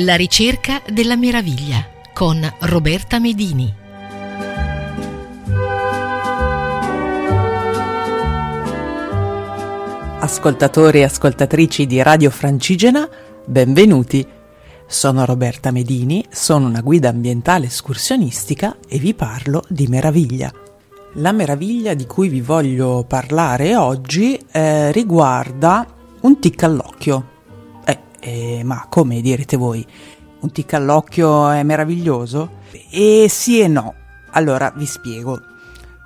La ricerca della meraviglia con Roberta Medini. Ascoltatori e ascoltatrici di Radio Francigena, benvenuti. Sono Roberta Medini, sono una guida ambientale escursionistica e vi parlo di meraviglia. La meraviglia di cui vi voglio parlare oggi eh, riguarda un tic all'occhio eh, ma come direte voi? Un tic all'occhio è meraviglioso? E sì e no. Allora vi spiego.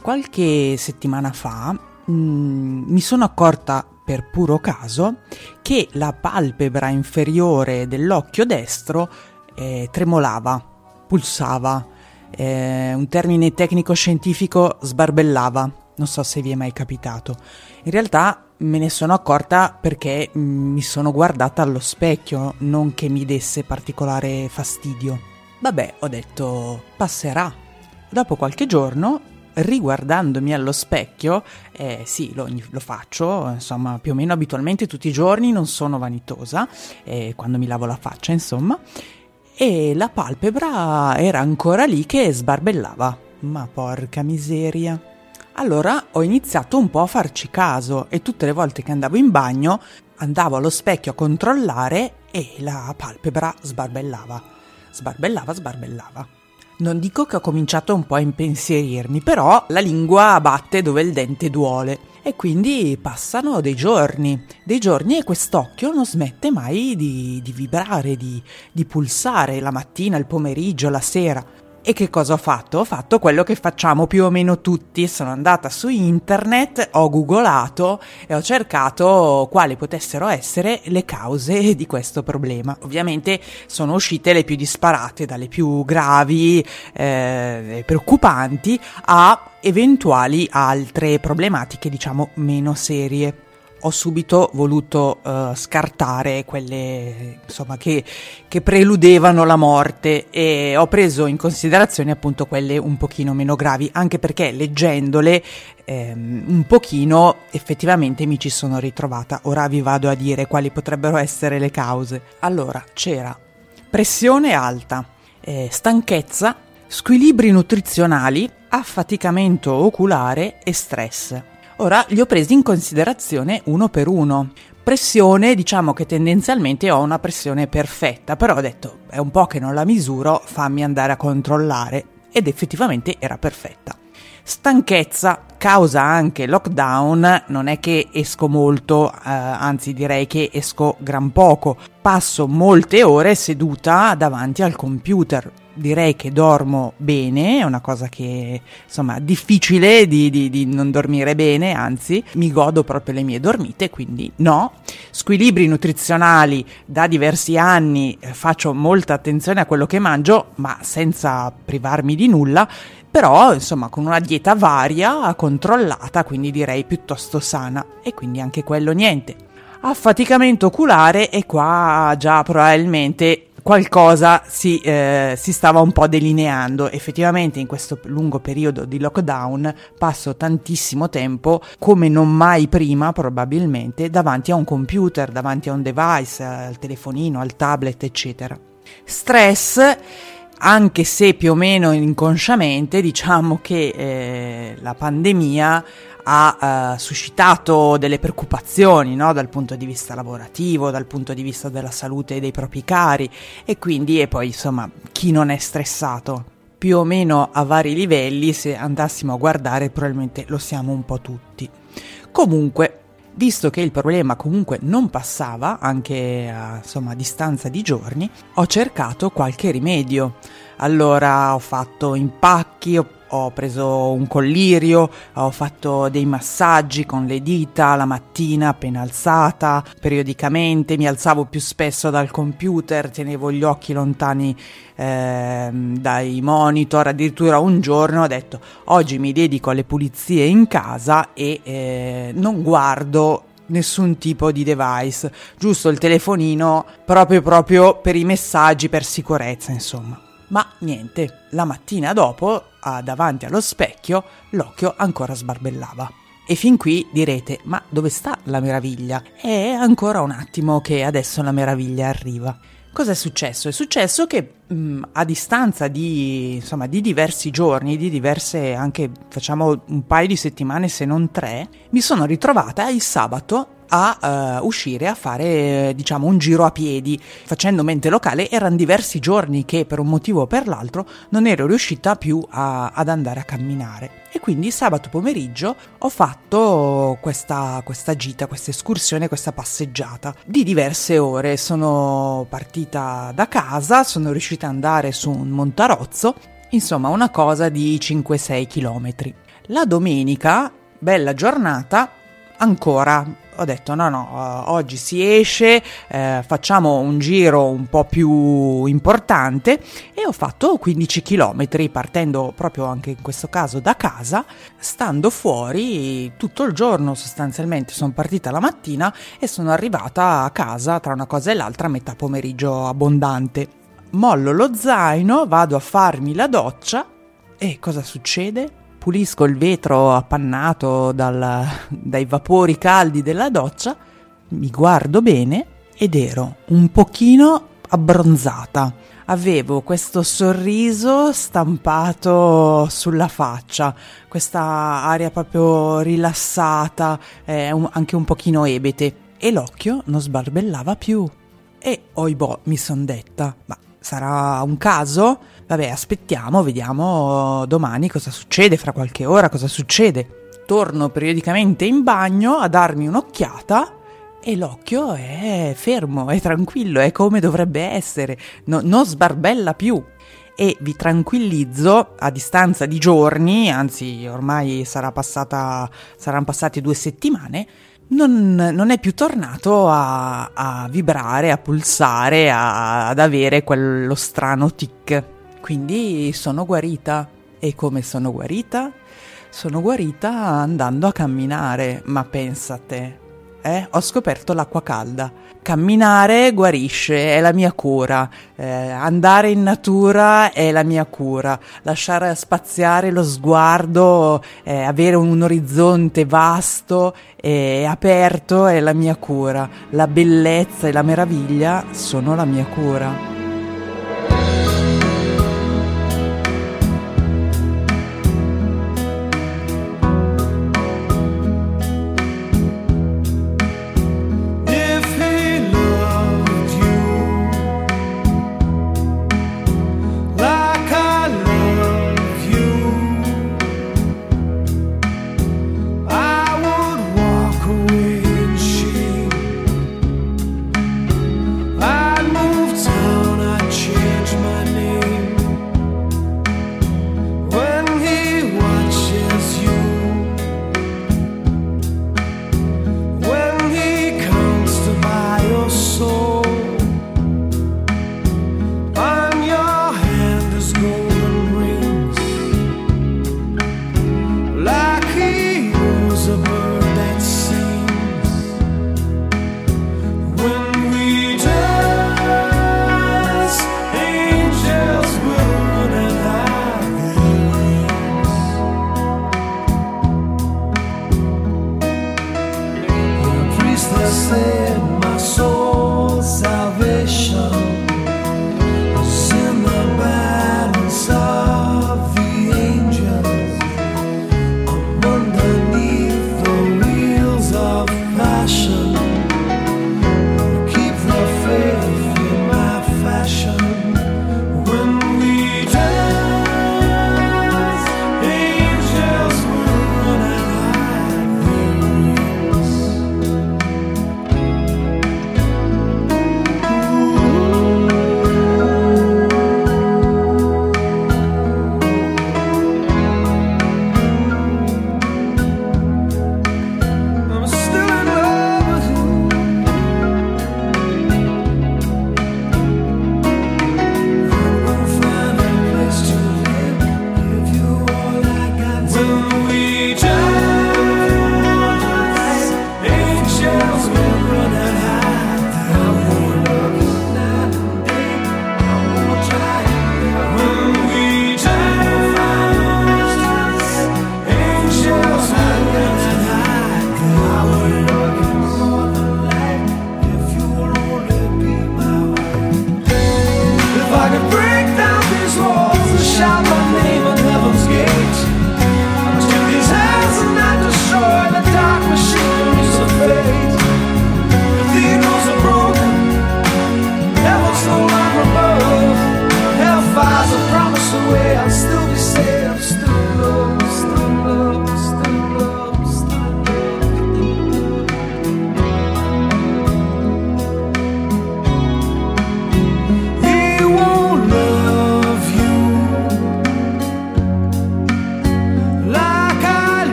Qualche settimana fa mh, mm, mi sono accorta per puro caso che la palpebra inferiore dell'occhio destro eh, tremolava, pulsava, eh, un termine tecnico scientifico sbarbellava. Non so se vi è mai capitato. In realtà me ne sono accorta perché mm, mi sono guardata allo specchio, non che mi desse particolare fastidio. Vabbè, ho detto, passerà. Dopo qualche giorno, riguardandomi allo specchio, eh, sì, lo, lo, faccio, insomma, più o meno abitualmente tutti i giorni, non sono vanitosa, eh, quando mi lavo la faccia, insomma, e la palpebra era ancora lì che sbarbellava. Ma porca miseria. Allora ho iniziato un po' a farci caso e tutte le volte che andavo in bagno andavo allo specchio a controllare e la palpebra sbarbellava. Sbarbellava, sbarbellava. Non dico che ho cominciato un po' a impensierirmi, però la lingua batte dove il dente duole. E quindi passano dei giorni, dei giorni e quest'occhio non smette mai di, di vibrare, di, di pulsare la mattina, il pomeriggio, la sera. E che cosa ho fatto? Ho fatto quello che facciamo più o meno tutti. Sono andata su internet, ho googolato e ho cercato quali potessero essere le cause di questo problema. Ovviamente sono uscite le più disparate, dalle più gravi eh, preoccupanti a eventuali altre problematiche, diciamo, meno serie ho subito voluto uh, scartare quelle insomma, che, che, preludevano la morte e ho preso in considerazione appunto quelle un pochino meno gravi, anche perché leggendole ehm, un pochino effettivamente mi ci sono ritrovata. Ora vi vado a dire quali potrebbero essere le cause. Allora, c'era pressione alta, eh, stanchezza, squilibri nutrizionali, affaticamento oculare e stress. Ora li ho presi in considerazione uno per uno. Pressione, diciamo che tendenzialmente ho una pressione perfetta, però ho detto è un po' che non la misuro, fammi andare a controllare ed effettivamente era perfetta. Stanchezza causa anche lockdown, non è che esco molto, eh, anzi direi che esco gran poco. Passo molte ore seduta davanti al computer, direi che dormo bene, è una cosa che insomma difficile di, di, di, non dormire bene, anzi mi godo proprio le mie dormite, quindi no. Squilibri nutrizionali da diversi anni eh, faccio molta attenzione a quello che mangio, ma senza privarmi di nulla. Però, insomma, con una dieta varia, controllata, quindi direi piuttosto sana. E quindi anche quello niente. Affaticamento oculare e qua già probabilmente qualcosa si, eh, si, stava un po' delineando. Effettivamente in questo lungo periodo di lockdown passo tantissimo tempo, come non mai prima probabilmente, davanti a un computer, davanti a un device, al telefonino, al tablet, eccetera. Stress anche se più o meno inconsciamente diciamo che eh, la pandemia ha eh, suscitato delle preoccupazioni no? dal punto di vista lavorativo, dal punto di vista della salute dei propri cari e quindi e poi insomma chi non è stressato più o meno a vari livelli se andassimo a guardare probabilmente lo siamo un po' tutti. Comunque Visto che il problema comunque non passava, anche a insomma, distanza di giorni, ho cercato qualche rimedio. Allora ho fatto impacchi, ho ho preso un collirio, ho fatto dei massaggi con le dita la mattina appena alzata, periodicamente mi alzavo più spesso dal computer, tenevo gli occhi lontani eh, dai monitor, addirittura un giorno ho detto oggi mi dedico alle pulizie in casa e eh, non guardo nessun tipo di device, giusto il telefonino proprio proprio per i messaggi per sicurezza, insomma. Ma niente, la mattina dopo, davanti allo specchio, l'occhio ancora sbarbellava. E fin qui direte, ma dove sta la meraviglia? È ancora un attimo che adesso la meraviglia arriva. Cosa è successo? È successo che a distanza di, insomma, di diversi giorni, di diverse anche facciamo un paio di settimane se non tre, mi sono ritrovata il sabato a uh, uscire a fare diciamo un giro a piedi facendo mente locale erano diversi giorni che per un motivo o per l'altro non ero riuscita più a, ad andare a camminare e quindi sabato pomeriggio ho fatto questa, questa gita, questa escursione, questa passeggiata di diverse ore. Sono partita da casa, sono riuscita ad andare su un montarozzo, insomma una cosa di 5-6 km. La domenica, bella giornata, ancora ho detto no no uh, oggi si esce eh, facciamo un giro un po' più importante. E ho fatto 15 km partendo proprio anche in questo caso da casa stando fuori tutto il giorno sostanzialmente. Sono partita la mattina e sono arrivata a casa tra una cosa e l'altra a metà pomeriggio abbondante mollo lo zaino vado a farmi la doccia e cosa succede? pulisco il vetro appannato dal, dai vapori caldi della doccia, mi guardo bene ed ero un pochino abbronzata. Avevo questo sorriso stampato sulla faccia, questa aria proprio rilassata, eh, un, anche un pochino ebete, e l'occhio non sbarbellava più. E oibò, mi son detta, ma sarà un caso? Vabbè, aspettiamo, vediamo domani cosa succede, fra qualche ora cosa succede. Torno periodicamente in bagno a darmi un'occhiata e l'occhio è fermo, è tranquillo, è come dovrebbe essere, no, non sbarbella più. E vi tranquillizzo, a distanza di giorni, anzi ormai sarà passata, saranno passate due settimane, non, non, è più tornato a, a vibrare, a pulsare, a, ad avere quello strano tic. Quindi sono guarita. E come sono guarita? Sono guarita andando a camminare, ma pensate, eh, ho scoperto l'acqua calda. Camminare guarisce, è la mia cura. Eh, andare in natura è la mia cura. Lasciare spaziare lo sguardo, eh, avere un orizzonte vasto e aperto è la mia cura. La bellezza e la meraviglia sono la mia cura.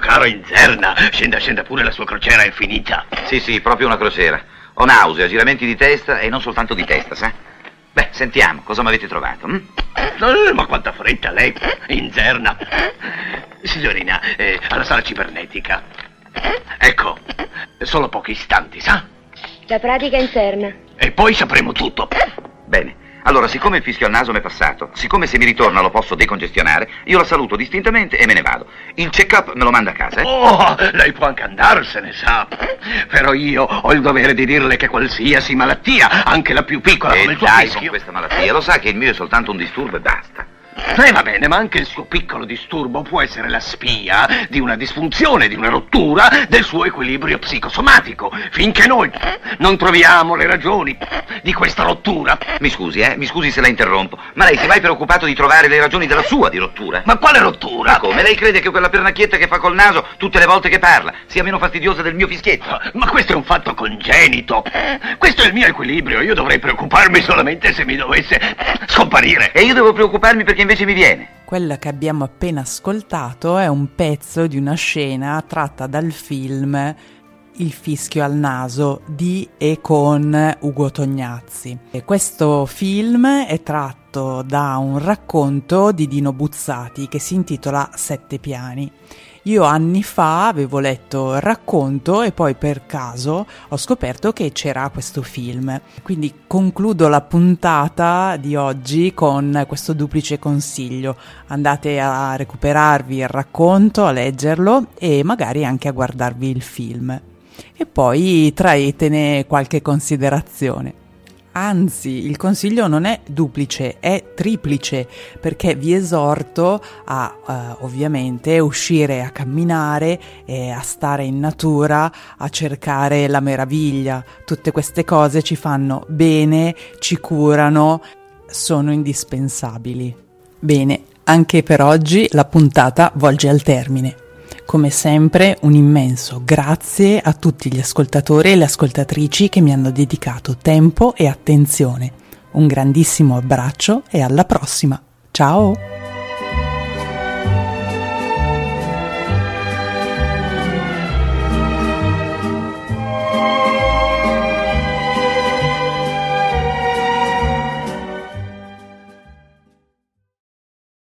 Caro Inzerna. Scenda, scenda pure, la sua crociera è finita. Sì, sì, proprio una crociera. Ho nausea, giramenti di testa e non soltanto di testa, sa? Beh, sentiamo, cosa mi avete trovato? Hm? Eh, ma quanta fretta lei, Inzerna. Signorina, eh, alla sala cibernetica. Ecco, solo pochi istanti, sa? La pratica interna. E poi sapremo tutto. Bene. Allora, siccome il fischio al naso mi è passato, siccome se mi ritorna lo posso decongestionare, io la saluto distintamente e me ne vado. Il check-up me lo manda a casa, eh? Oh, lei può anche andarsene, sa. Però io ho il dovere di dirle che qualsiasi malattia, anche la più piccola e come il suo dai fischio... con questa malattia, lo sa che il mio è soltanto un disturbo e basta. Eh, va bene, ma anche il suo piccolo disturbo può essere la spia di una disfunzione, di una rottura del suo equilibrio psicosomatico, finché noi non troviamo le ragioni di questa rottura. Mi scusi, eh? Mi scusi se la interrompo, ma lei si è mai preoccupato di trovare le ragioni della sua di rottura? Ma quale rottura? Ma come? Lei crede che quella pernacchietta che fa col naso tutte le volte che parla sia meno fastidiosa del mio fischietto? Ma questo è un fatto congenito. Questo è il mio equilibrio. Io dovrei preoccuparmi solamente se mi dovesse scomparire. E io devo preoccuparmi perché invece mi viene. Quella che abbiamo appena ascoltato è un pezzo di una scena tratta dal film Il fischio al naso di e con Ugo Tognazzi. E questo film è tratto da un racconto di Dino Buzzati che si intitola Sette piani. Io anni fa avevo letto il racconto e poi per caso ho scoperto che c'era questo film. Quindi concludo la puntata di oggi con questo duplice consiglio. Andate a recuperarvi il racconto, a leggerlo e magari anche a guardarvi il film. E poi traetene qualche considerazione. Anzi, il consiglio non è duplice, è triplice, perché vi esorto a uh, ovviamente uscire a camminare, e a stare in natura, a cercare la meraviglia. Tutte queste cose ci fanno bene, ci curano, sono indispensabili. Bene, anche per oggi la puntata volge al termine. Come sempre un immenso grazie a tutti gli ascoltatori e le ascoltatrici che mi hanno dedicato tempo e attenzione. Un grandissimo abbraccio e alla prossima. Ciao!